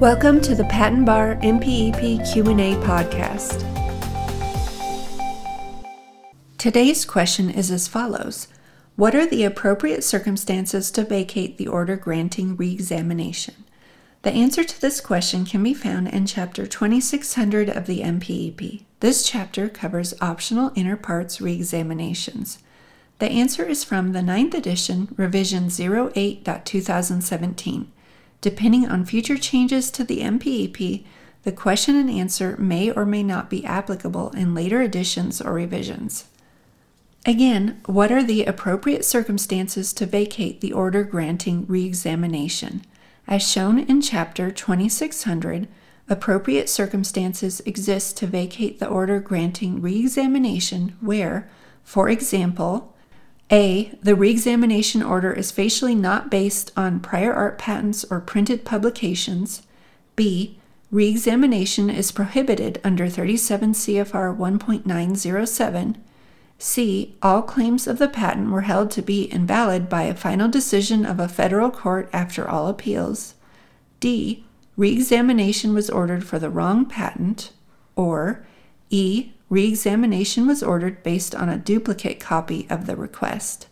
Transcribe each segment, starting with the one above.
Welcome to the Patent Bar MPEP Q&A podcast. Today's question is as follows: What are the appropriate circumstances to vacate the order granting reexamination? The answer to this question can be found in chapter 2600 of the MPEP. This chapter covers optional inter partes reexaminations. The answer is from the 9th edition, revision 08.2017. Depending on future changes to the MPEP, the question and answer may or may not be applicable in later editions or revisions. Again, what are the appropriate circumstances to vacate the order granting reexamination? As shown in Chapter 2600, appropriate circumstances exist to vacate the order granting reexamination where, for example, a. The reexamination order is facially not based on prior art patents or printed publications. B. Reexamination is prohibited under 37 CFR 1.907. C. All claims of the patent were held to be invalid by a final decision of a federal court after all appeals. D. Reexamination was ordered for the wrong patent. Or E. Reexamination was ordered based on a duplicate copy of the request.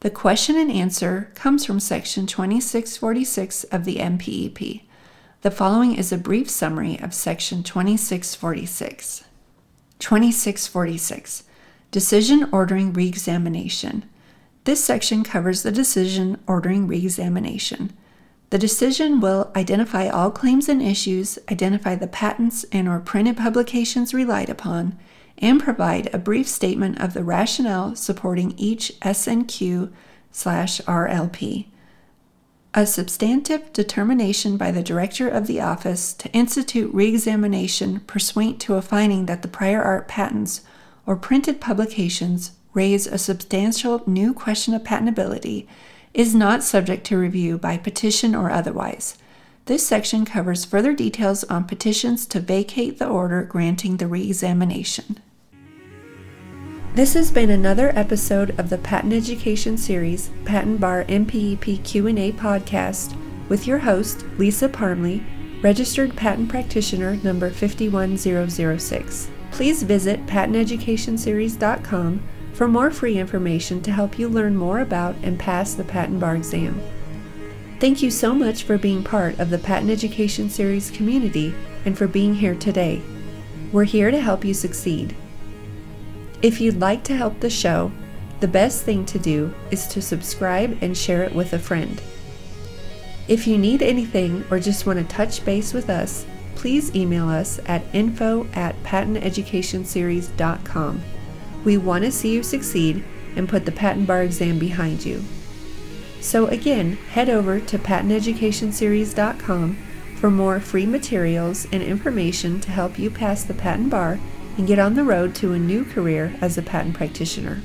The question and answer comes from Section 2646 of the MPEP. The following is a brief summary of Section 2646. 2646 Decision Ordering Reexamination. This section covers the decision ordering reexamination. The decision will identify all claims and issues, identify the patents and or printed publications relied upon, and provide a brief statement of the rationale supporting each SNQ slash RLP. A substantive determination by the director of the office to institute reexamination pursuant to a finding that the prior art patents or printed publications raise a substantial new question of patentability is not subject to review by petition or otherwise. This section covers further details on petitions to vacate the order granting the reexamination. This has been another episode of the Patent Education Series Patent Bar MPEP Q&A podcast with your host Lisa Parmley, registered patent practitioner number 51006. Please visit patenteducationseries.com for more free information to help you learn more about and pass the patent bar exam. Thank you so much for being part of the Patent Education Series community and for being here today. We're here to help you succeed. If you'd like to help the show, the best thing to do is to subscribe and share it with a friend. If you need anything or just want to touch base with us, please email us at info at patenteducationseries.com. We want to see you succeed and put the patent bar exam behind you. So again, head over to patenteducationseries.com for more free materials and information to help you pass the patent bar and get on the road to a new career as a patent practitioner.